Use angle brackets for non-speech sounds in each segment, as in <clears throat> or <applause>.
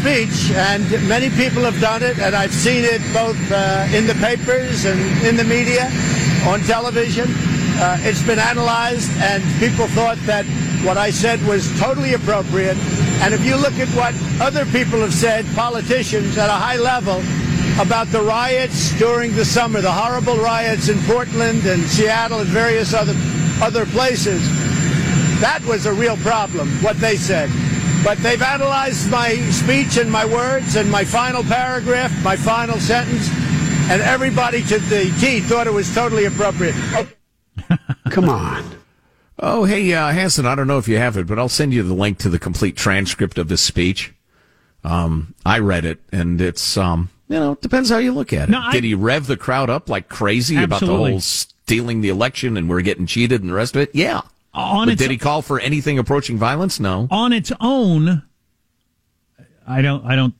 speech, and many people have done it, and I've seen it both uh, in the papers and in the media, on television, uh, it's been analyzed, and people thought that what I said was totally appropriate. And if you look at what other people have said, politicians at a high level, about the riots during the summer, the horrible riots in Portland and Seattle and various other other places, that was a real problem, what they said. But they've analyzed my speech and my words and my final paragraph, my final sentence, and everybody to the T thought it was totally appropriate. <laughs> Come on. Oh, hey, uh, Hanson, I don't know if you have it, but I'll send you the link to the complete transcript of his speech. Um, I read it, and it's, um, you know, it depends how you look at it. No, I- Did he rev the crowd up like crazy about the whole stealing the election and we're getting cheated and the rest of it? Yeah. On but its- did he call for anything approaching violence? No. on its own, I don't, I don't,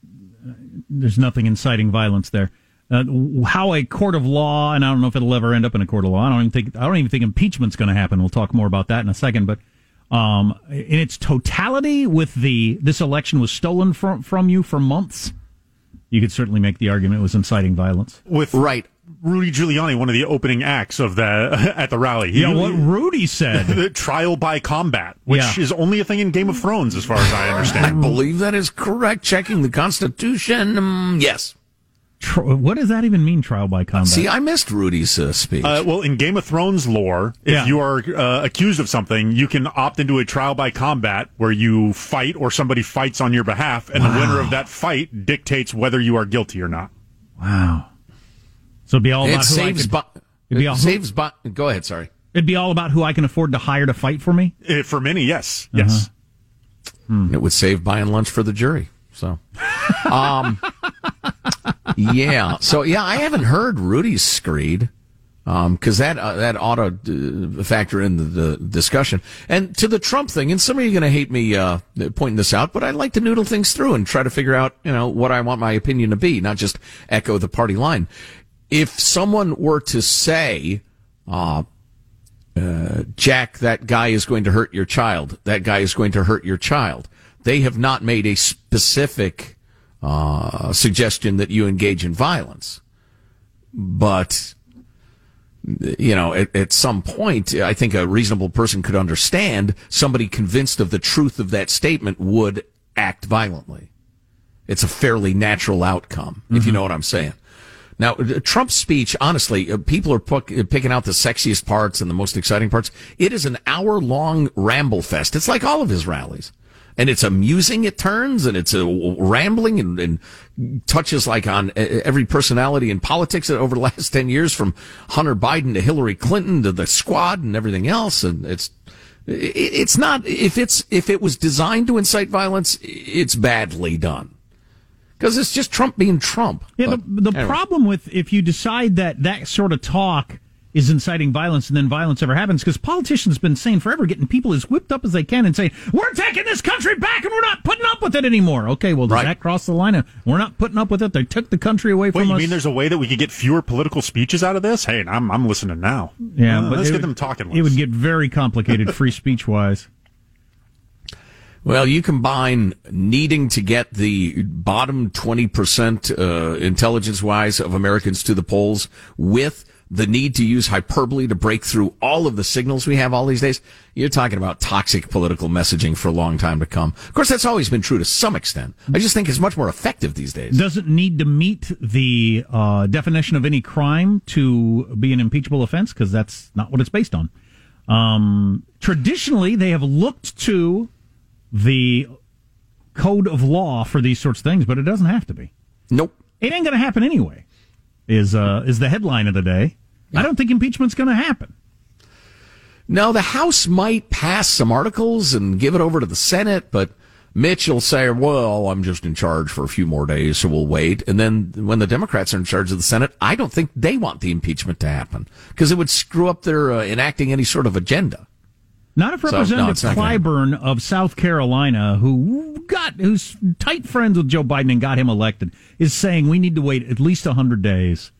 there's nothing inciting violence there. Uh, how a court of law, and I don't know if it'll ever end up in a court of law. I don't even think, I don't even think impeachment's going to happen. We'll talk more about that in a second. But um, in its totality, with the this election was stolen from from you for months, you could certainly make the argument it was inciting violence. with Right. Rudy Giuliani, one of the opening acts of the <laughs> at the rally. He- Yeah, what <laughs> Rudy said. the <laughs> trial by combat, which Yeah. is only a thing in Game of Thrones, as far as I understand. I believe that is correct. Checking the Constitution. Um, yes. What does that even mean? Trial by combat. See, I missed Rudy's uh, speech. Uh, well, in Game of Thrones lore, if Yeah. you are uh, accused of something, you can opt into a trial by combat where you fight or somebody fights on your behalf, and the winner of that fight dictates whether you are guilty or not. wow. So it'd be all it about who I saves. could- Bo- it'd be it all- saves. Bo- go ahead. Sorry. It'd be all about who I can afford to hire to fight for me. Uh, for many, yes, yes. It would save buying lunch for the jury. So, <laughs> um, yeah. So yeah, I haven't heard Rudy's screed. Um, cause that, uh, that ought to uh, factor in the, the discussion. And to the Trump thing, and some of you are going to hate me, uh, pointing this out, but I like to noodle things through and try to figure out, you know, what I want my opinion to be, not just echo the party line. If someone were to say, uh, uh, Jack, that guy is going to hurt your child. That guy is going to hurt your child. They have not made a specific uh, suggestion that you engage in violence. But, you know, at, at some point, I think a reasonable person could understand somebody convinced of the truth of that statement would act violently. It's a fairly natural outcome, if you know what I'm saying. Now, uh, Trump's speech, honestly, uh, people are uh, picking out the sexiest parts and the most exciting parts. It is an hour long ramble fest. It's like all of his rallies. And it's amusing at turns and it's rambling and, and touches like on every personality in politics <laughs> over the last 10 years from Hunter Biden to Hillary Clinton to the squad and everything else. And it's, it's not, if it's, if it was designed to incite violence, it's badly done. Because it's just Trump being Trump. Yeah, But the, the anyway. problem with if you decide that that sort of talk is inciting violence and then violence ever happens, because politicians have been saying forever, getting people as whipped up as they can and saying, we're taking this country back and we're not putting up with it anymore. Okay, well, does Right. that cross the line? of, We're not putting up with it. They took the country away Wait, from you us. You mean there's a way that we could get fewer political speeches out of this? Hey, I'm I'm listening now. yeah, Uh, but let's get would- them talking. It would get very complicated free <laughs> speech wise. Well, you combine needing to get the bottom 20% uh, intelligence wise of Americans to the polls with the need to use hyperbole to break through all of the signals we have all these days. You're talking about toxic political messaging for a long time to come. Of course, that's always been true to some extent. I just think it's much more effective these days. Doesn't need to meet the uh, definition of any crime to be an impeachable offense because that's not what it's based on. Um, traditionally, they have looked to the code of law for these sorts of things, but it doesn't have to be. Nope. It ain't going to happen anyway. Is uh, is the headline of the day? I don't think impeachment's going to happen. No, the House might pass some articles and give it over to the Senate, but Mitch will say, well, I'm just in charge for a few more days, so we'll wait. And then when the Democrats are in charge of the Senate, I don't think they want the impeachment to happen because it would screw up their uh, enacting any sort of agenda. Not if So, no, Representative not gonna Clyburn of South Carolina, who got who's tight friends with Joe Biden and got him elected, is saying we need to wait at least hundred days.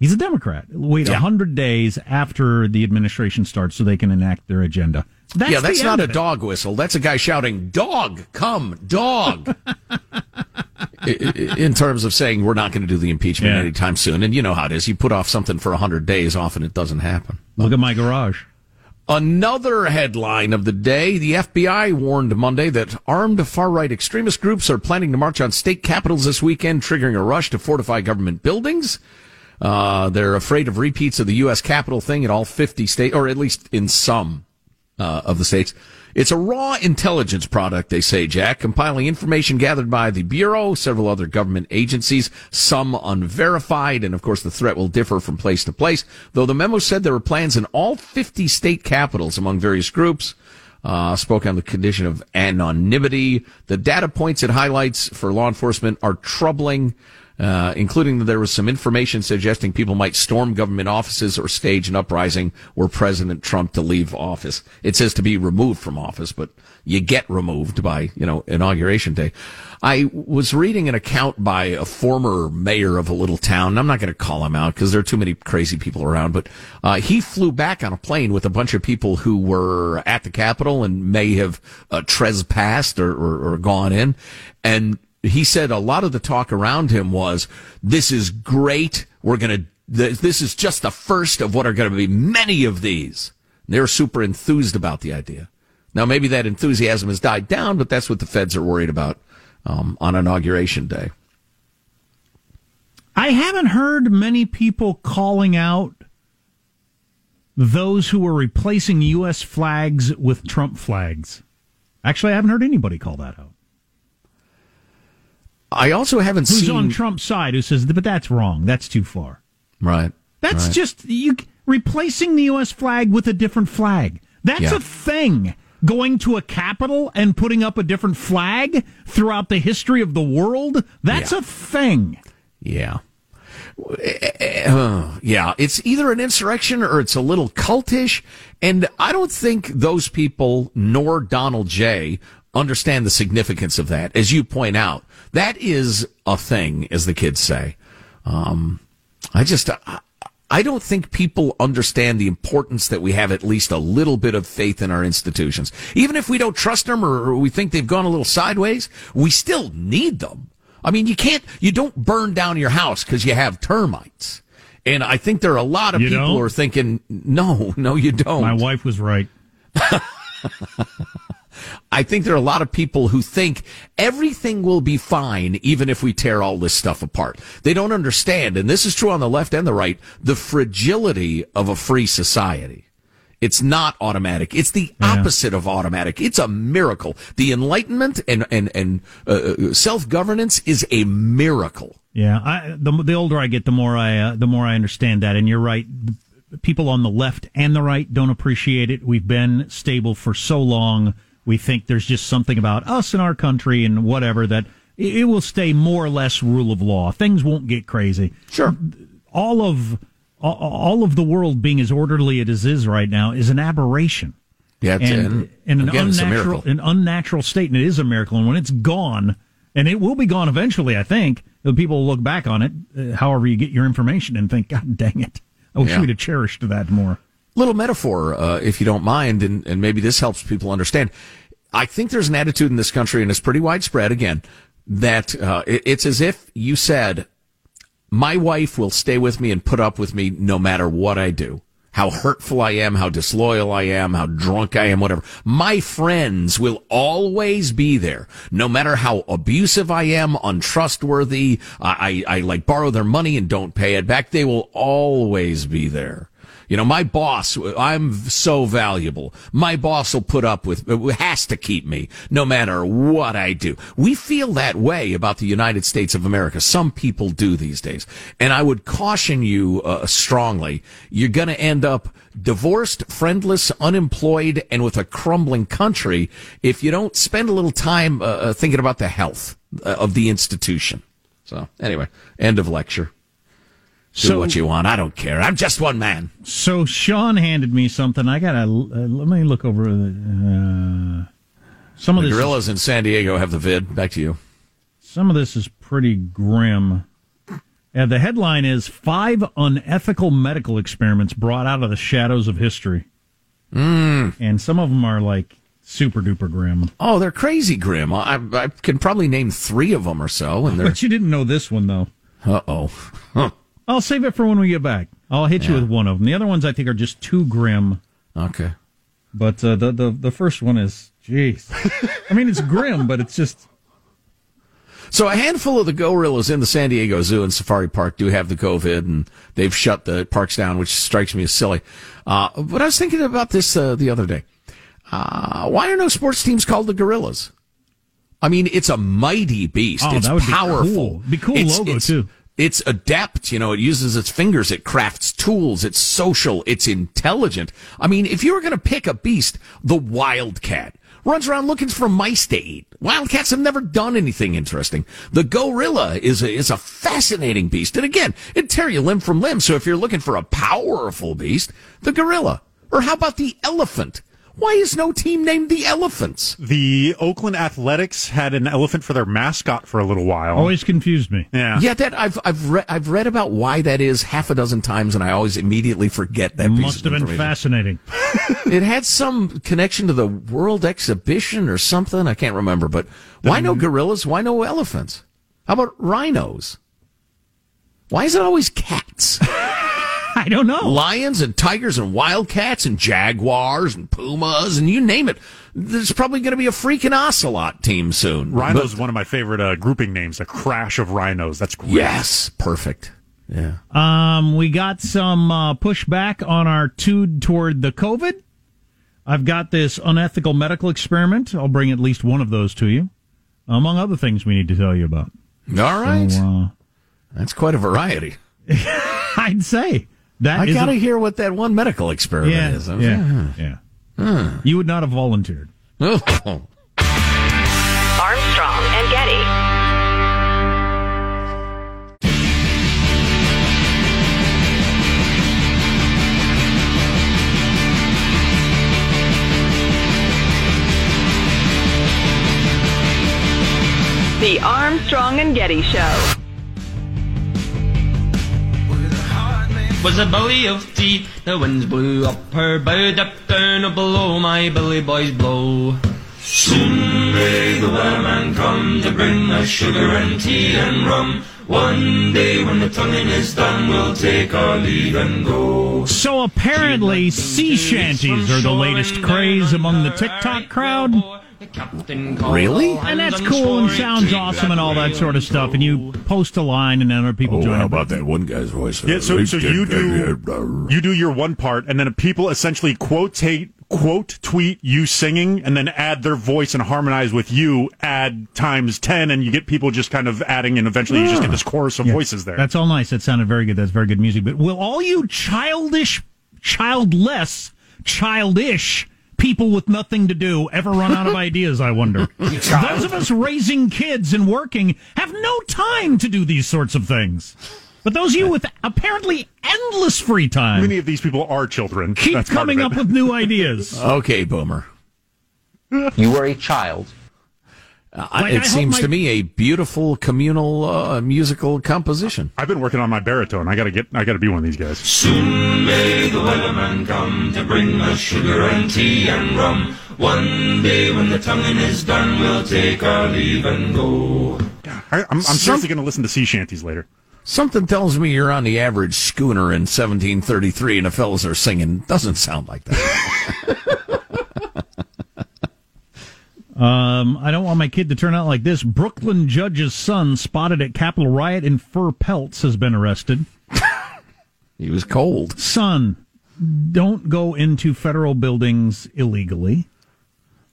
He's a Democrat. Wait a Yeah. hundred days after the administration starts so they can enact their agenda. That's yeah, that's not a dog whistle. That's a guy shouting, "Dog, come, dog." <laughs> In terms of saying we're not going to do the impeachment Yeah. anytime soon, and you know how it is. You put off something for hundred days, often it doesn't happen. Look at my garage. Another headline of the day the FBI warned Monday that armed far right extremist groups are planning to march on state capitals this weekend, triggering a rush to fortify government buildings. Uh, they're afraid of repeats of the U.S. Capitol thing in all 50 states, or at least in some uh, of the states. It's a raw intelligence product, they say, Jack, compiling information gathered by the Bureau, several other government agencies, some unverified, and of course the threat will differ from place to place, though the memo said there were plans in all 50 state capitals among various groups. Uh, spoke on the condition of anonymity. The data points it highlights for law enforcement are troubling uh, including that there was some information suggesting people might storm government offices or stage an uprising were President Trump to leave office. It says to be removed from office, but you get removed by, you know, inauguration day. I was reading an account by a former mayor of a little town. I'm not going to call him out because there are too many crazy people around, but uh, he flew back on a plane with a bunch of people who were at the Capitol and may have uh, trespassed or, or, or gone in. And he said a lot of the talk around him was, this is great. We're going to, this is just the first of what are going to be many of these. They're super enthused about the idea. Now, maybe that enthusiasm has died down, but that's what the feds are worried about um, on inauguration day. I haven't heard many people calling out those who were replacing U.S. flags with Trump flags. Actually, I haven't heard anybody call that out. I also haven't Who's seen on Trump's side who says, but that's wrong. That's too far. right. That's right. just you replacing the U.S. flag with a different flag. That's Yeah. a thing. Going to a capital and putting up a different flag throughout the history of the world. That's Yeah. a thing. Yeah. Uh, <sighs> yeah, it's either an insurrection or it's a little cultish. And I don't think those people, nor Donald J., understand the significance of that. As you point out, that is a thing, as the kids say. Um, I just, I, I don't think people understand the importance that we have at least a little bit of faith in our institutions. Even if we don't trust them or, we think they've gone a little sideways, we still need them. I mean, you can't, you don't burn down your house because you have termites. And I think there are a lot of You people don't? who are thinking, no, no, you don't. My wife was right. <laughs> I think there are a lot of people who think everything will be fine even if we tear all this stuff apart. They don't understand, and this is true on the left and the right, the fragility of a free society. It's not automatic. It's the opposite of automatic. It's a miracle. The enlightenment and and and uh, self governance is a miracle. Yeah, I, the the older I get, the more I uh, the more I understand that. And you're right. People on the left and the right don't appreciate it. We've been stable for so long. We think there's just something about us and our country and whatever that it, will stay more or less rule of law. Things won't get crazy. Sure. All of all, of the world being as orderly as it is right now is an aberration Yeah, it's, and, and an again, unnatural an unnatural state, and it is a miracle. And when it's gone, and it will be gone eventually, I think the people will look back on it, uh, however you get your information, and think, God dang it, I wish Yeah. we'd have cherished that more. Little metaphor, uh, if you don't mind, and, and maybe this helps people understand. I think there's an attitude in this country, and it's pretty widespread again, that uh, it, it's as if you said, My wife will stay with me and put up with me no matter what I do. How hurtful I am, how disloyal I am, how drunk I am, whatever. My friends will always be there. No matter how abusive I am, untrustworthy, I, I, I like borrow their money and don't pay it back. They will always be there. You know, my boss, I'm so valuable. My boss will put up with, has to keep me no matter what I do. We feel that way about the United States of America. Some people do these days. And I would caution you uh, strongly. You're going to end up divorced, friendless, unemployed, and with a crumbling country if you don't spend a little time uh, uh, thinking about the health uh, of the institution. So anyway, end of lecture. Do So- what you want. I don't care. I'm just one man. So Sean handed me something. I gotta uh, let me look over. The, uh, some of The this. gorillas in San Diego have the vid. Back to you. Some of this is pretty grim. Yeah, the headline is Five Unethical Medical Experiments Brought Out of the Shadows of History. and some of them are like super duper grim. Oh, they're crazy grim. I, I can probably name three of them or so, and they're But you didn't know this one though. uh oh. I'll save it for when we get back. I'll hit you with one of them. The other ones I think are just too grim. Okay. But uh, the the the first one is, jeez. <laughs> I mean, it's grim, but it's just So a handful of the gorillas in the San Diego Zoo and Safari Park do have the COVID, and they've shut the parks down, which strikes me as silly. Uh, but I was thinking about this uh, the other day. Uh, why are no sports teams called the Gorillas? I mean, it's a mighty beast. Oh, it's that would be powerful. cool. Be cool It's- logo, it's- too. It's adept, you know, it uses its fingers, it crafts tools, it's social, it's intelligent. I mean, if you were going to pick a beast, the wildcat runs around looking for mice to eat. Wildcats have never done anything interesting. The gorilla is a, is a fascinating beast. And again, it'd tear you limb from limb. So if you're looking for a powerful beast, the gorilla. Or how about the elephant? Why is no team named the Elephants? The Oakland Athletics had an elephant for their mascot for a little while. always confused me. yeah. Yeah, that I've I've read I've read about why that is half a dozen times, and I always immediately forget that. piece Must of have been fascinating. <laughs> It had some connection to the World Exhibition or something. I can't remember. But why no gorillas? Why no elephants? How about rhinos? Why is it always cats? <laughs> <laughs> I don't know. Lions and tigers and wildcats and jaguars and pumas and you name it. There's probably going to be a freaking ocelot team soon. Rhino's But- one of my favorite uh, grouping names. A crash of rhinos. That's great. yes, perfect. Yeah. Um, we got some uh, pushback on our tude toward the COVID. I've got this unethical medical experiment. I'll bring at least one of those to you, among other things we need to tell you about. All right. So, uh, That's quite a variety. <laughs> I'd say that I is a- got to hear what that one medical experiment yeah, is. yeah, yeah. You would not have volunteered. Oh. <laughs> Armstrong and Getty. The Armstrong and Getty Show. Was a belly of tea. The winds blew up her bow, up down or below my belly boys blow. Soon may the weatherman come to bring us sugar and tea and rum. One day when the tonguing is done, we'll take our leave and go. So apparently, sea shanties are the latest craze among the TikTok crowd. Really? And that's cool and sounds awesome and all that sort of stuff. And you post a line and then other people oh, join in. that one guy's voice? Yeah, so, so you do uh, you do your one part, and then people essentially quotate quote tweet you singing, and then add their voice and harmonize with you. Add times ten, and you get people just kind of adding, and eventually you just get hmm. this chorus of voices there. That's all nice. That sounded very good. That's very good music. But will all you childish, childless, childish people with nothing to do ever run out of <laughs> ideas, I wonder? <laughs> Those of us raising kids and working have no time to do these sorts of things. But those of you with apparently endless free time Many of these people are children. keep That's coming up with new ideas. <laughs> Okay, Boomer. You were a child. Uh, Like, it hope seems my- to me a beautiful communal uh, musical composition. I've been working on my baritone. I gotta get. I gotta be one of these guys. Soon may the weatherman come to bring us sugar and tea and rum. One day when the tonguing is done, we'll take our leave and go. I, I'm, I'm seriously gonna listen to sea shanties later. Something tells me you're on the average schooner in 1733 and the fellas are singing. Doesn't sound like that. <laughs> Um, I don't want my kid to turn out like this. Brooklyn judge's son spotted at Capitol riot in fur pelts has been arrested. <laughs> he was cold. Son, don't go into federal buildings illegally.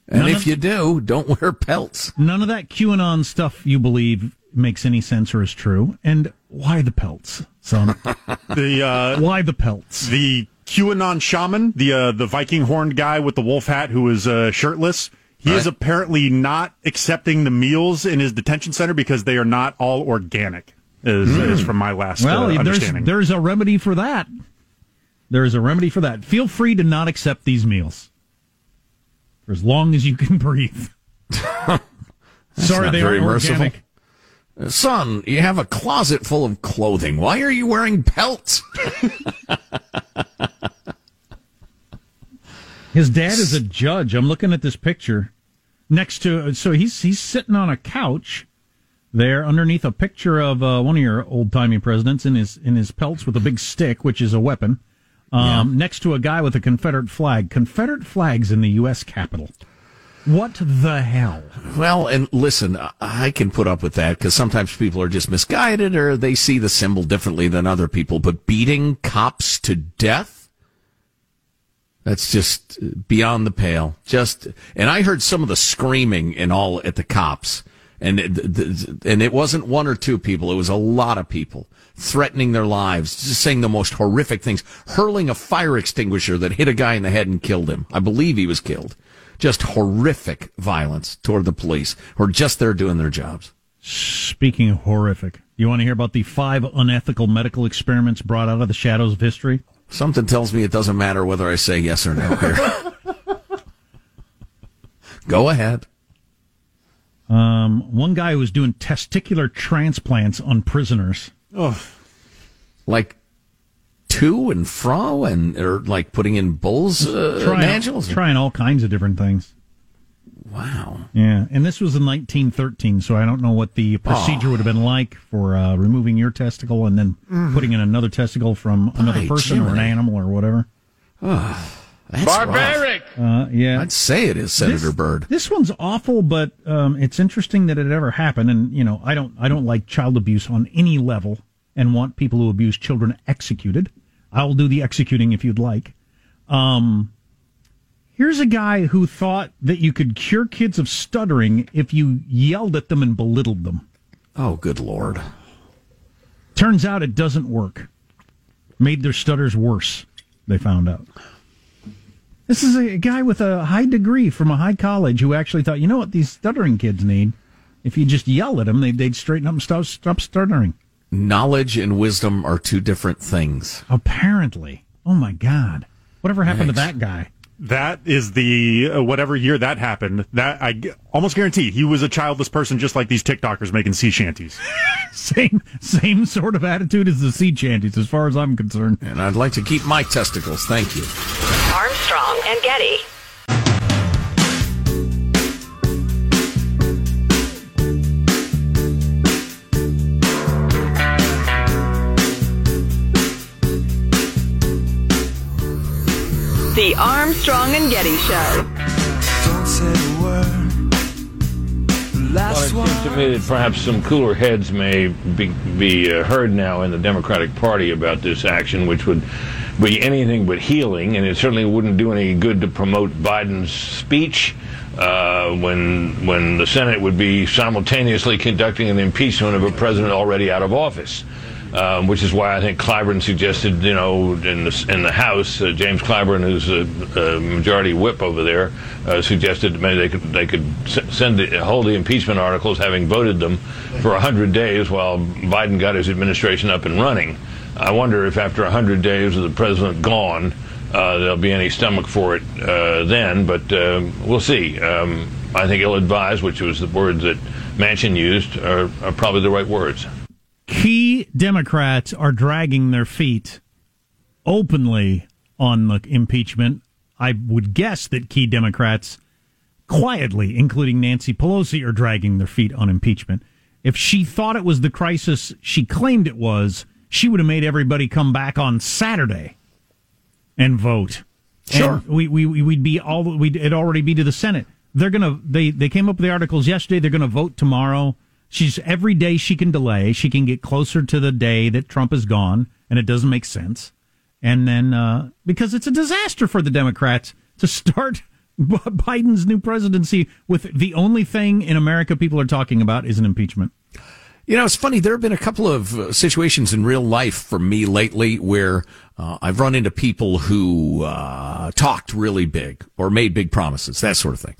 And None if of- you do, don't wear pelts. None of that QAnon stuff you believe makes any sense or is true. And why the pelts, son? <laughs> The uh, why the pelts? the QAnon shaman, the uh, the Viking horned guy with the wolf hat who is uh, shirtless. He is apparently not accepting the meals in his detention center because they are not all organic. Is, is from my last Hmm. Well, uh, there's understanding. there's a remedy for that. There is a remedy for that. Feel free to not accept these meals for as long as you can <laughs> breathe. <laughs> Sorry, not they very aren't merciful. Son, you have a closet full of clothing. Why are you wearing pelts? <laughs> His dad is a judge. I'm looking at this picture next to. So he's he's sitting on a couch there underneath a picture of uh, one of your old timey presidents in his in his pelts with a big stick, which is a weapon. Um, Next to a guy with a Confederate flag. Confederate flags in the U.S. Capitol. What the hell? Well, and listen, I can put up with that because sometimes people are just misguided or they see the symbol differently than other people. But beating cops to death? That's just beyond the pale. Just, and I heard some of the screaming and all at the cops. And it, and it wasn't one or two people. It was a lot of people threatening their lives, just saying the most horrific things, hurling a fire extinguisher that hit a guy in the head and killed him. I believe he was killed. Just horrific violence toward the police who are just there doing their jobs. Speaking of horrific, you want to hear about the five unethical medical experiments brought out of the shadows of history? Something tells me it doesn't matter whether I say yes or no here. <laughs> Go ahead. Um, one guy who was doing testicular transplants on prisoners. Oh, Like to and fro and or like putting in bulls uh, trying, nodules? trying all kinds of different things. Wow. Yeah, and this was in 1913, so I don't know what the procedure would have been like for uh, removing your testicle and then putting in another testicle from another By person or an animal or whatever. That's Barbaric. Uh, yeah, I'd say it is Senator this, Bird. This one's awful, but um, it's interesting that it ever happened. And you know, I don't, I don't like child abuse on any level, and want people who abuse children executed. I'll do the executing if you'd like. Um, here's a guy who thought that you could cure kids of stuttering if you yelled at them and belittled them. Oh, good lord. Turns out it doesn't work. Made their stutters worse. They found out. This is a guy with a high degree from a high college who actually thought, you know what these stuttering kids need? If you just yell at them, they'd, they'd straighten up and stop, stop stuttering. Knowledge and wisdom are two different things. Apparently. Oh my God. Whatever happened to that guy? That is the uh, whatever year that happened. That I g- almost guarantee he was a childless person, just like these TikTokers making sea shanties. <laughs> Same, same sort of attitude as the sea shanties, as far as I'm concerned. And I'd like to keep my testicles. Thank you. Armstrong and Getty. Armstrong and Getty Show. Well, it seems to me that perhaps some cooler heads may be, be uh, heard now in the Democratic Party about this action, which would be anything but healing, and it certainly wouldn't do any good to promote Biden's speech uh, when when the Senate would be simultaneously conducting an impeachment of a president already out of office. Um, which is why I think Clyburn suggested, you know, in the in the House, uh, James Clyburn, who's a, a majority whip over there, uh, suggested maybe they could they could send the, hold the impeachment articles, having voted them, for hundred days while Biden got his administration up and running. I wonder if after hundred days of the president gone, uh, there'll be any stomach for it uh, then. But uh, we'll see. Um, I think ill-advised, which was the words that Manchin used, are, are probably the right words. Democrats are dragging their feet openly on the impeachment. I would guess that key Democrats quietly, including Nancy Pelosi, are dragging their feet on impeachment. If she thought it was the crisis she claimed it was, she would have made everybody come back on Saturday and vote. Sure. And we, we, we'd be all, we'd, it'd already be to the Senate. They're gonna, they, they came up with the articles yesterday. They're gonna vote tomorrow. She's, every day she can delay, she can get closer to the day that Trump is gone, and it doesn't make sense. And then, uh, because it's a disaster for the Democrats to start <laughs> Biden's new presidency with the only thing in America people are talking about is an impeachment. You know, it's funny. There have been a couple of uh, situations in real life for me lately where uh, I've run into people who uh, talked really big or made big promises, that sort of thing.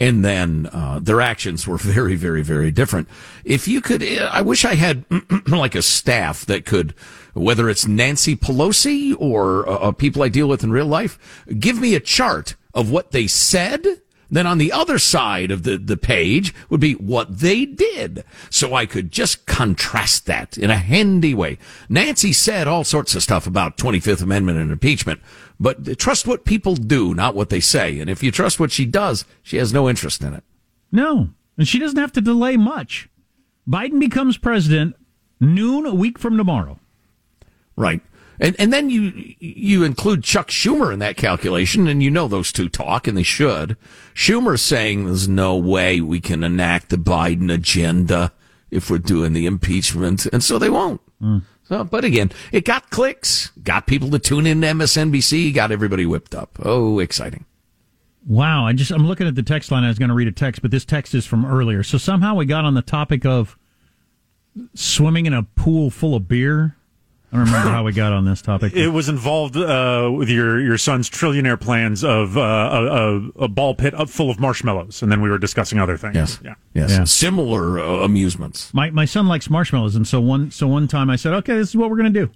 And then uh, their actions were <laughs> very, very, very different. If you could, I wish I had <clears throat> like a staff that could, whether it's Nancy Pelosi or uh, uh, people I deal with in real life, give me a chart of what they said Then on the other side of the, the page would be what they did. So I could just contrast that in a handy way. Nancy said all sorts of stuff about 25th Amendment and impeachment, but trust what people do, not what they say. And if you trust what she does, she has no interest in it. No. And she doesn't have to delay much. Biden becomes president noon a week from tomorrow. Right. And and then you you include Chuck Schumer in that calculation, and you know those two talk, and they should. Schumer's saying there's no way we can enact the Biden agenda if we're doing the impeachment, and so they won't. Mm. So, but again, it got clicks, got people to tune in to MSNBC, got everybody whipped up. Oh, exciting! Wow, I just I'm looking at the text line. I was going to read a text, but this text is from earlier. So somehow we got on the topic of swimming in a pool full of beer. I don't remember how we got on this topic. It was involved uh, with your, your son's trillionaire plans of uh, a, a, a, ball pit up full of marshmallows, and then we were discussing other things. Yes, yeah, yes, Yeah. similar uh, amusements. My my son likes marshmallows, and so one so one time I said, "Okay, this is what we're going to do.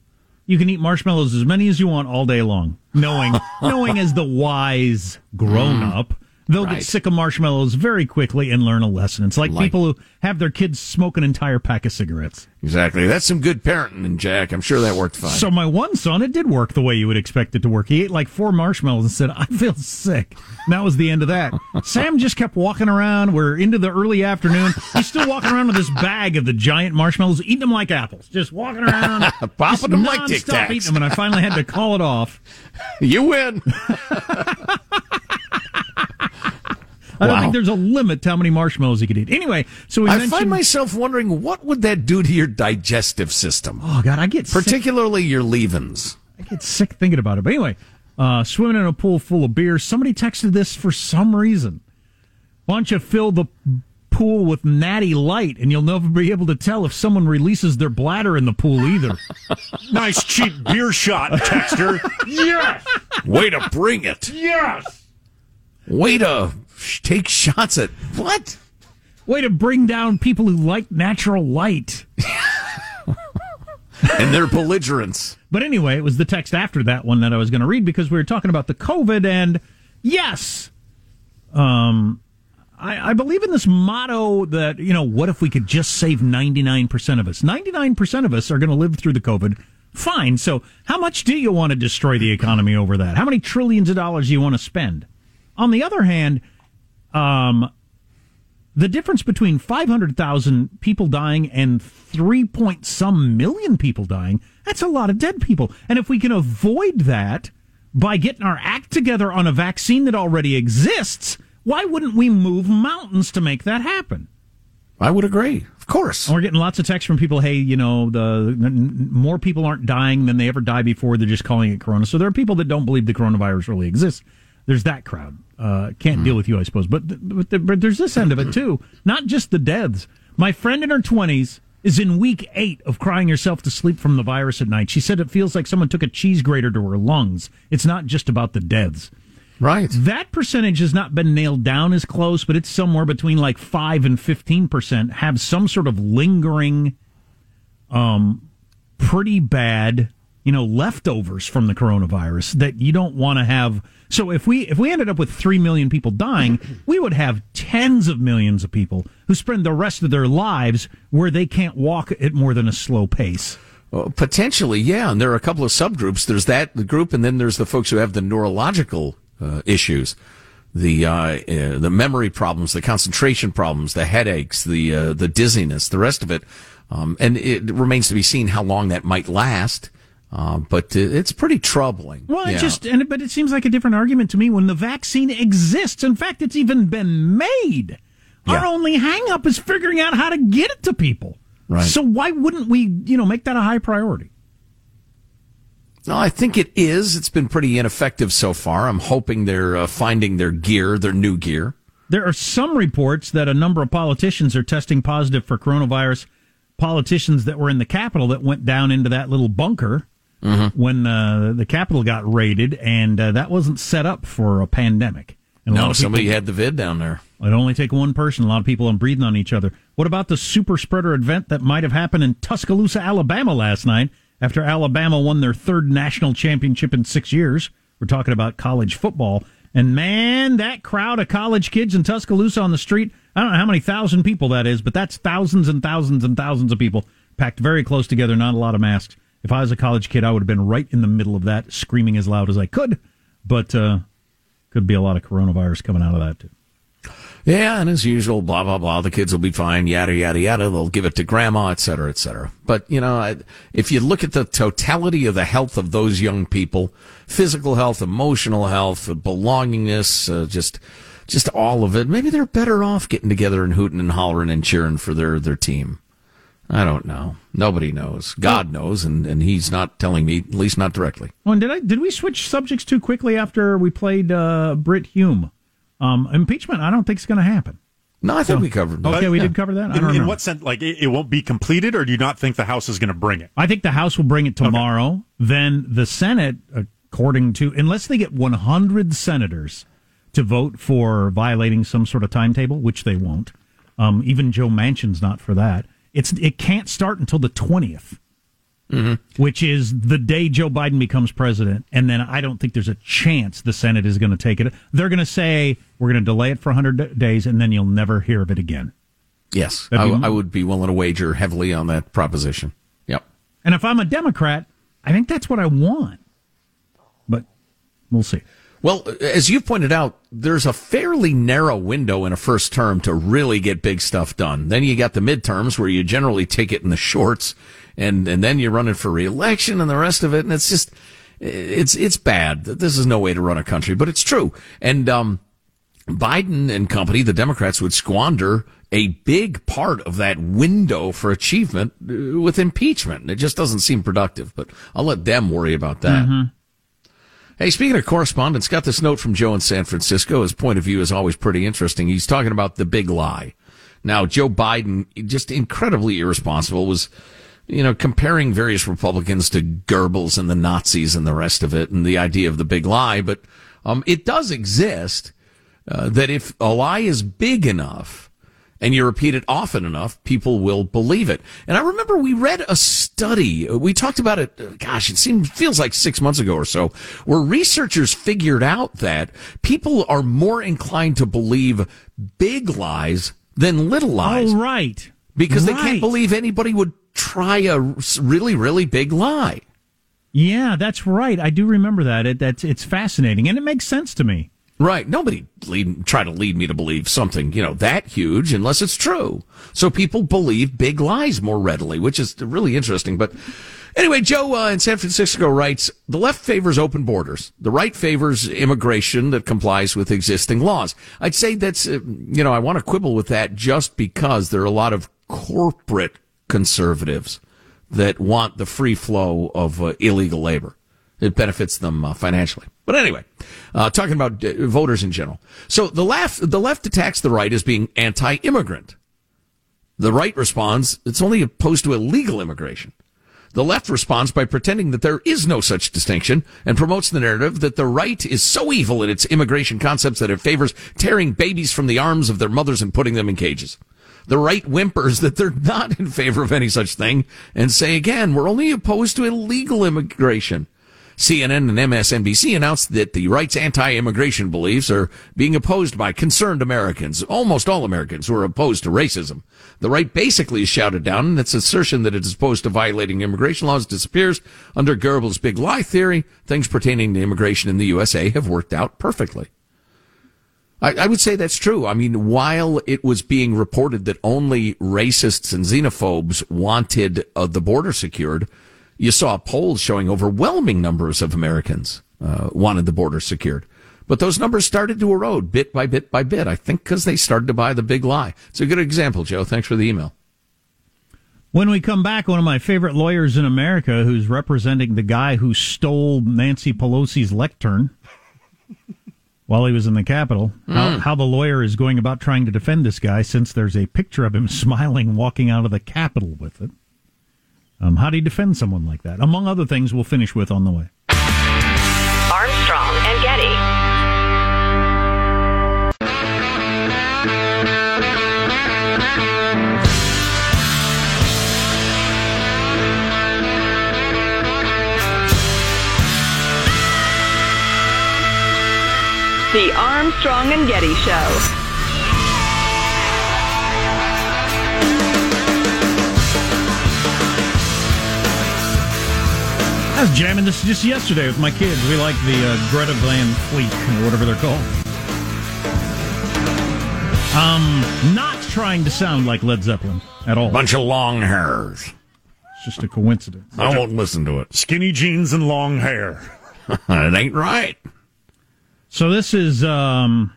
You can eat marshmallows as many as you want all day long." Knowing <laughs> knowing as the wise grown up, they'll Right. get sick of marshmallows very quickly and learn a lesson. It's like, Like- people who have their kids smoke an entire pack of cigarettes. Exactly. That's some good parenting, Jack. I'm sure that worked fine. So my one son, it did work the way you would expect it to work. He ate like four marshmallows and said, "I feel sick." And that was the end of that. <laughs> Sam just kept walking around. We're into the early afternoon. He's still walking around with this bag of the giant marshmallows, eating them like apples, just walking around, <laughs> Popping them like Tic Tacs. eating them. And I finally had to call it off. <laughs> you win. I don't Wow. think there's a limit to how many marshmallows you could eat. Anyway, so we I mentioned. find myself wondering what would that do to your digestive system, oh God, I get sick particularly your leavings. I get sick thinking about it. But anyway, uh, swimming in a pool full of beer. Somebody texted this for some reason. Why don't you fill the pool with natty light and you'll never be able to tell if someone releases their bladder in the pool either. <laughs> nice cheap beer shot, Texter. <laughs> yes, Way to bring it. yes. Way to sh- take shots at what? Way to bring down people who like natural light. <laughs> And their belligerence. But anyway, it was the text after that one that I was going to read because we were talking about the COVID and yes, um, I, I believe in this motto that, you know, what if we could just save 99% of us? 99% of us are going to live through the COVID. Fine. So how much do you want to destroy the economy over that? How many trillions of dollars do you want to spend? On the other hand, um, the difference between 500,000 people dying and 3 point some million people dying, that's a lot of dead people. And if we can avoid that by getting our act together on a vaccine that already exists, why wouldn't we move mountains to make that happen? I would agree. Of course. And we're getting lots of texts from people, hey, you know, the, the more people aren't dying than they ever die before. They're just calling it corona. So there are people that don't believe the coronavirus really exists. There's that crowd. Uh, can't deal with you, I suppose. But, th- but, the, but there's this end of it, too. Not just the deaths. My friend in her 20s is in week eight of crying herself to sleep from the virus at night. She said it feels like someone took a cheese grater to her lungs. It's not just about the deaths. Right. That percentage has not been nailed down as close, but it's somewhere between like 5 and 15% have some sort of lingering, um, pretty bad, you know, leftovers from the coronavirus that you don't want to have. So if we, if we ended up with 3 million people dying, <clears throat> we would have tens of millions of people who spend the rest of their lives where they can't walk at more than a slow pace. Well, potentially, yeah. And there are a couple of subgroups. There's that the group, and then there's the folks who have the neurological uh, issues, the uh, uh, the memory problems, the concentration problems, the headaches, the uh, the dizziness, the rest of it. Um, and it remains to be seen how long that might last. Uh, but it's pretty troubling. Well, it just and but it seems like a different argument to me when the vaccine exists. In fact, it's even been made. Our only hang up is figuring out how to get it to people. Right. So why wouldn't we, you know, make that a high priority? No, I think it is. It's been pretty ineffective so far. I'm hoping they're uh, finding their gear, their new gear. There are some reports that a number of politicians are testing positive for coronavirus. Politicians that were in the Capitol that went down into that little bunker when uh, the Capitol got raided, and uh, that wasn't set up for a pandemic. And a No, people- somebody had the vid down there. It only take one person. A lot of people are breathing on each other. What about the super spreader event that might have happened in Tuscaloosa, Alabama last night after Alabama won their third national championship in six years? We're talking about college football. And man, that crowd of college kids in Tuscaloosa on the street, I don't know how many thousand people that is, but that's thousands and thousands and thousands of people packed very close together, not a lot of masks. If I was a college kid, I would have been right in the middle of that, screaming as loud as I could. But uh, could be a lot of coronavirus coming out of that, too. Yeah, and as usual, blah blah blah. The kids will be fine. Yada yada yada. They'll give it to grandma, et cetera, et cetera. But you know, if you look at the totality of the health of those young people, physical health, emotional health, belongingness, uh, just just all of it, maybe they're better off getting together and hooting and hollering and cheering for their their team. I don't know. Nobody knows. God knows, and, and he's not telling me, at least not directly. Oh, and did I did we switch subjects too quickly after we played uh, Brit Hume? Um, impeachment, I don't think it's going to happen. No, I think so, we covered. Okay, we yeah. did cover that. In, in, what sense? Like it, it, won't be completed, or do you not think the House is going to bring it? I think the House will bring it tomorrow. Okay. Then the Senate, according to, unless they get 100 senators to vote for violating some sort of timetable, which they won't. Um, even Joe Manchin's not for that. It's it can't start until the 20th mm-hmm. which is the day Joe Biden becomes president. And then I don't think there's a chance the Senate is going to take it. They're going to say, we're going to delay it for 100 days, and then you'll never hear of it again. Yes, I, I would be willing to wager heavily on that proposition. Yep. And if I'm a Democrat, I think that's what I want. But we'll see. Well, as you pointed out, there's a fairly narrow window in a first term to really get big stuff done. Then you got the midterms where you generally take it in the shorts and and then you're running for reelection and the rest of it, and it's just it's it's bad. This is no way to run a country, but it's true. And um, Biden and company, the Democrats, would squander a big part of that window for achievement uh, with impeachment. It just doesn't seem productive, but I'll let them worry about that. Mm-hmm. Hey, speaking of correspondence, got this note from Joe in San Francisco. His point of view is always pretty interesting. He's talking about the big lie. Now, Joe Biden, just incredibly irresponsible, was you know, comparing various Republicans to Goebbels and the Nazis and the rest of it and the idea of the big lie. But um, it does exist uh, that if a lie is big enough and you repeat it often enough, people will believe it. And I remember we read a study. We talked about it. Gosh, it seems feels like six months ago or so, where researchers figured out that people are more inclined to believe big lies than little oh, lies. Oh, right. Because right. they can't believe anybody would try a really, really big lie. Yeah, that's right. I do remember that. It, that's it's fascinating, and it makes sense to me. Right. Nobody lead, try to lead me to believe something, you know, that huge unless it's true. So people believe big lies more readily, which is really interesting. But anyway, Joe uh, in San Francisco writes, the left favors open borders. The right favors immigration that complies with existing laws. I'd say that's, uh, you know, I want to quibble with that just because there are a lot of corporate conservatives that want the free flow of uh, illegal labor. It benefits them uh, financially. But anyway, uh, talking about uh, voters in general. So the left, the left attacks the right as being anti-immigrant. The right responds, it's only opposed to illegal immigration. The left responds by pretending that there is no such distinction and promotes the narrative that the right is so evil in its immigration concepts that it favors tearing babies from the arms of their mothers and putting them in cages the right whimpers <laughs> that they're not in favor of any such thing and say again, we're only opposed to illegal immigration. CNN and MSNBC announced that the right's anti-immigration beliefs are being opposed by concerned Americans, almost all Americans who are opposed to racism. The right basically is shouted down, and its assertion that it is opposed to violating immigration laws disappears. Under Goebbels' big lie theory, things pertaining to immigration in the USA have worked out perfectly. I, I, would say that's true. I mean, while it was being reported that only racists and xenophobes wanted uh, the border secured, you saw polls showing overwhelming numbers of Americans uh, wanted the border secured. But those numbers started to erode bit by bit by bit. I think because they started to buy the big lie. It's a good example, Joe. Thanks for the email. When we come back, one of my favorite lawyers in America who's representing the guy who stole Nancy Pelosi's lectern <laughs> while he was in the Capitol. Mm. How, how, the lawyer is going about trying to defend this guy since there's a picture of him <laughs> smiling walking out of the Capitol with it. Um, how do you defend someone like that? Among other things, we'll finish with on the way. Armstrong and Getty. The Armstrong and Getty Show. I was jamming this just yesterday with my kids. We like the uh, Greta Van Fleet or whatever they're called. Um, not trying to sound like Led Zeppelin at all. Bunch of long hairs. It's just a coincidence. I won't listen to it. Skinny jeans and long hair. <laughs> it ain't right. So this is um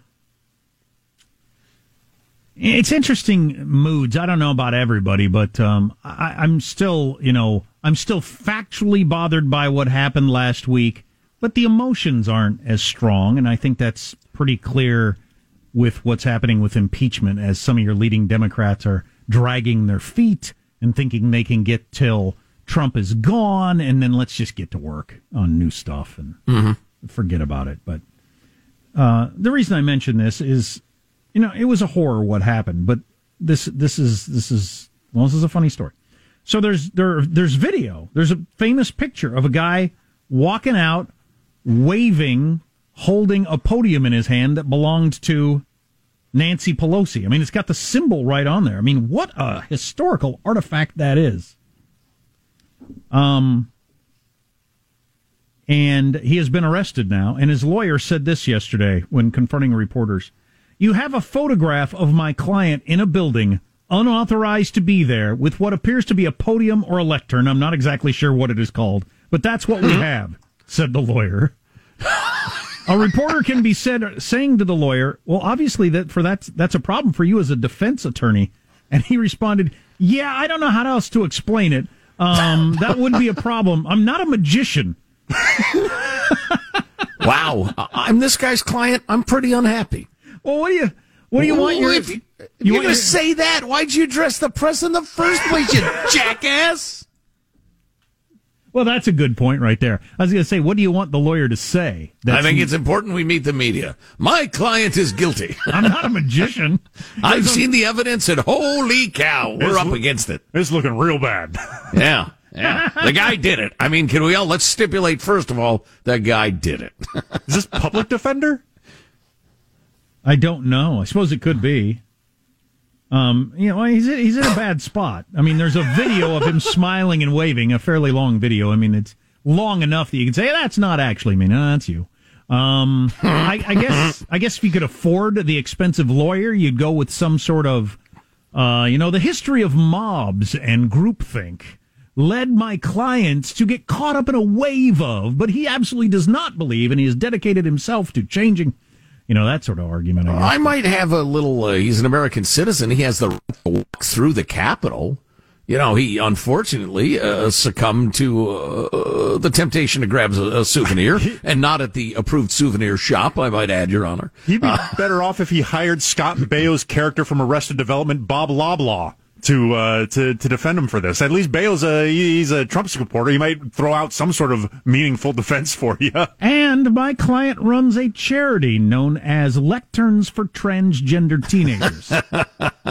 it's interesting moods. I don't know about everybody, but um I, I'm still, you know, I'm still factually bothered by what happened last week, but the emotions aren't as strong, and I think that's pretty clear with what's happening with impeachment as some of your leading Democrats are dragging their feet and thinking they can get till Trump is gone and then let's just get to work on new stuff and forget about it. But uh, the reason I mention this is, you know, it was a horror what happened, but this this is this is well, this is a funny story. So there's there there's video. There's a famous picture of a guy walking out, waving, holding a podium in his hand that belonged to Nancy Pelosi. I mean, it's got the symbol right on there. I mean, what a historical artifact that is. Um, and he has been arrested now. And his lawyer said this yesterday when confronting reporters You have a photograph of my client in a building, unauthorized to be there, with what appears to be a podium or a lectern. I'm not exactly sure what it is called, but that's what we have, said the lawyer. A reporter can be said saying to the lawyer, "Well, obviously that for that's that's a problem for you as a defense attorney." And he responded, "Yeah, I don't know how else to explain it. Um, that would be a problem. I'm not a magician." <laughs> Wow. I'm this guy's client. I'm pretty unhappy. Well, what do you what do you want your If you, if you you're want going your- to say that, why'd you address the press in the first place, you <laughs> jackass? Well, that's a good point right there. I was going to say, what do you want the lawyer to say? I think it's important we meet the media. My client is guilty. <laughs> I'm not a magician. <laughs> I've seen the evidence, and holy cow, we're It's up lo- against it. It's looking real bad. Yeah, yeah. The guy did it. I mean, can we all let's stipulate first of all the guy did it. Is this public defender? I don't know. I suppose it could be. Um, you know, he's he's in a bad spot. I mean, there's a video of him <laughs> smiling and waving, a fairly long video. I mean, it's long enough that you can say that's not actually me. No, that's you. Um, I, I guess I guess if you could afford the expensive lawyer, you'd go with some sort of, uh, you know, the history of mobs and groupthink led my clients to get caught up in a wave of, but he absolutely does not believe, and he has dedicated himself to changing. You know that sort of argument. I. I might have a little. Uh, he's an American citizen. He has the right to walk through the Capitol. You know, he unfortunately uh, succumbed to uh, the temptation to grab a, a souvenir, <laughs> and not at the approved souvenir shop. I might add, Your Honor. He'd be better off if he hired Scott Baio's character from Arrested Development, Bob Loblaw, to uh, to to defend him for this. At least Baio's a he's a Trump supporter. He might throw out some sort of meaningful defense for <laughs> you. And my client runs a charity known as Lecterns for Transgender Teenagers.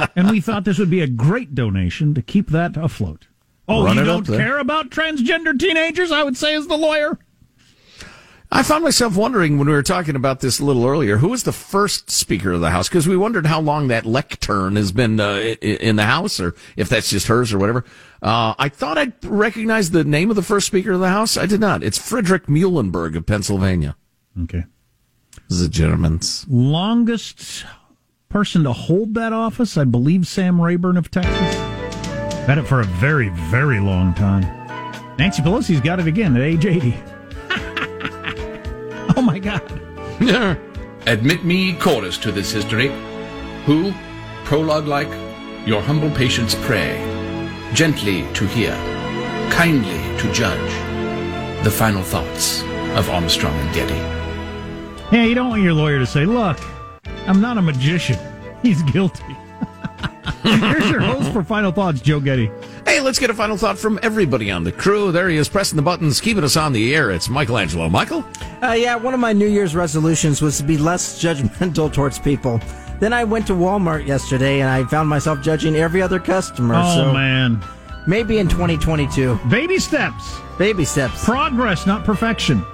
<laughs> and we thought this would be a great donation to keep that afloat. Oh, Run you don't care about transgender teenagers? I would say, as the lawyer. I found myself wondering when we were talking about this a little earlier, who was the first Speaker of the House? Because we wondered how long that lectern has been uh, in the House, or if that's just hers or whatever. Uh, I thought I'd recognize the name of the first Speaker of the House. I did not. It's Frederick Muhlenberg of Pennsylvania. Okay. The Germans. Longest person to hold that office, I believe Sam Rayburn of Texas. Had it for a very, very long time. Nancy Pelosi's got it again at age 80. Oh my God. Admit me chorus to this history, who, prologue like, your humble patience pray, gently to hear, kindly to judge, the final thoughts of Armstrong and Getty. Yeah, you don't want your lawyer to say, look, I'm not a magician. He's guilty. <laughs> Here's your host for Final Thoughts, Joe Getty. Hey, let's get a final thought from everybody on the crew. There he is, pressing the buttons, keeping us on the air. It's Michelangelo. Michael? Uh, yeah, one of my New Year's resolutions was to be less <laughs> judgmental towards people. Then I went to Walmart yesterday and I found myself judging every other customer. Oh, so man. maybe in 2022. Baby steps. Baby steps. Progress, not perfection.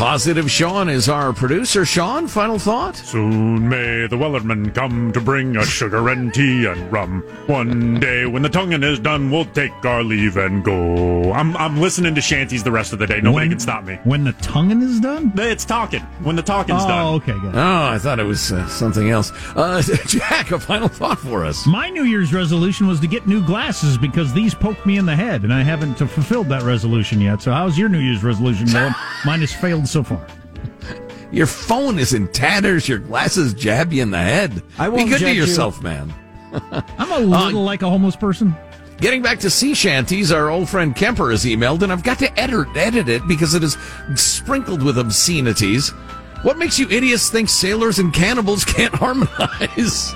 Positive Sean is our producer. Sean, final thought? Soon may the Wellerman come to bring us sugar and tea and rum. One day when the tonguing is done, we'll take our leave and go. I'm I'm listening to shanties the rest of the day. Nobody When- can stop me. When the tonguing is done? It's talking. When the talking's oh, done. Oh, okay, good. Oh, I thought it was uh, something else. Uh, <laughs> Jack, a final thought for us. My New Year's resolution was to get new glasses because these poked me in the head, and I haven't uh, fulfilled that resolution yet. So, how's your New Year's resolution going? <laughs> Mine has failed so far. Your phone is in tatters. Your glasses jab you in the head. I won't Be good to judge you. yourself, man. <laughs> I'm a little uh, like a homeless person. Getting back to sea shanties, our old friend Kemper has emailed, and I've got to edit, edit it because it is sprinkled with obscenities. What makes you idiots think sailors and cannibals <laughs> can't harmonize?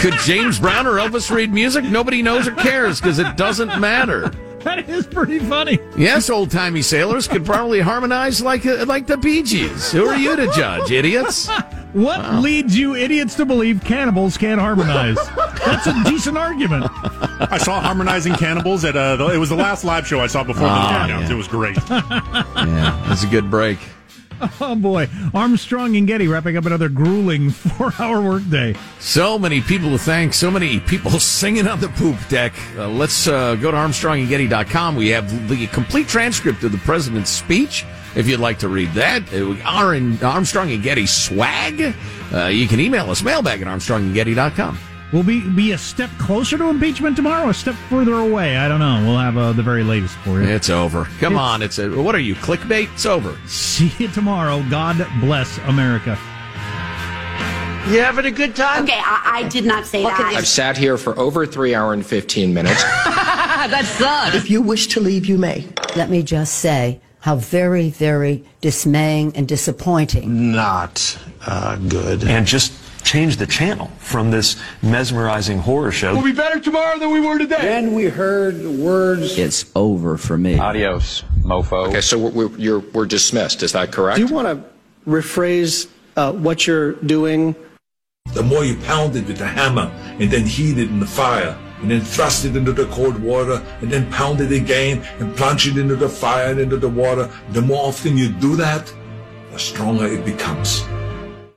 Could James Brown or Elvis read music? Nobody knows or cares because it doesn't matter. <laughs> That is pretty funny. Yes, old timey sailors could probably harmonize like uh, like the Bee Gees. Who are you to judge, idiots? What leads you idiots to believe cannibals can't harmonize? That's a decent argument. I saw harmonizing cannibals at uh, the, it was the last live show I saw before Ah, the lockdowns. yeah. It was great. Yeah, that's a good break. <laughs> Oh boy, Armstrong and Getty wrapping up another grueling <laughs> four-hour workday. So many people to thank, so many people <laughs> singing on the poop deck. Uh, let's uh, go to ArmstrongandGetty.com. We have the complete transcript of the president's speech. If you'd like to read that, uh, we are in Armstrong and Getty swag. Uh, you can email us, mailbag at ArmstrongandGetty.com. Will we be a step closer to impeachment tomorrow, a step further away? I don't know. We'll have uh, the very latest for you. It's over. Come on. It's a, what are you, clickbait? It's over. See you tomorrow. God bless America. You having a good time? Okay, I, I did not say that. I've sat here for over three hour and 15 minutes. <laughs> that sucks. If you wish to leave, you may. Let me just say how very, very dismaying and disappointing. Not uh, good. And just change the channel from this mesmerizing horror show. We'll be better tomorrow than we were today. Then we heard the words. It's over for me. Adios, mofo. Okay, so we're, we're, you're, we're dismissed. Is that correct? Do you want to rephrase uh, what you're doing? The more you pound it with the hammer and then heat it in the fire and then thrust it into the cold water and then pound it again and plunge it into the fire and into the water, the more often you do that, the stronger it becomes.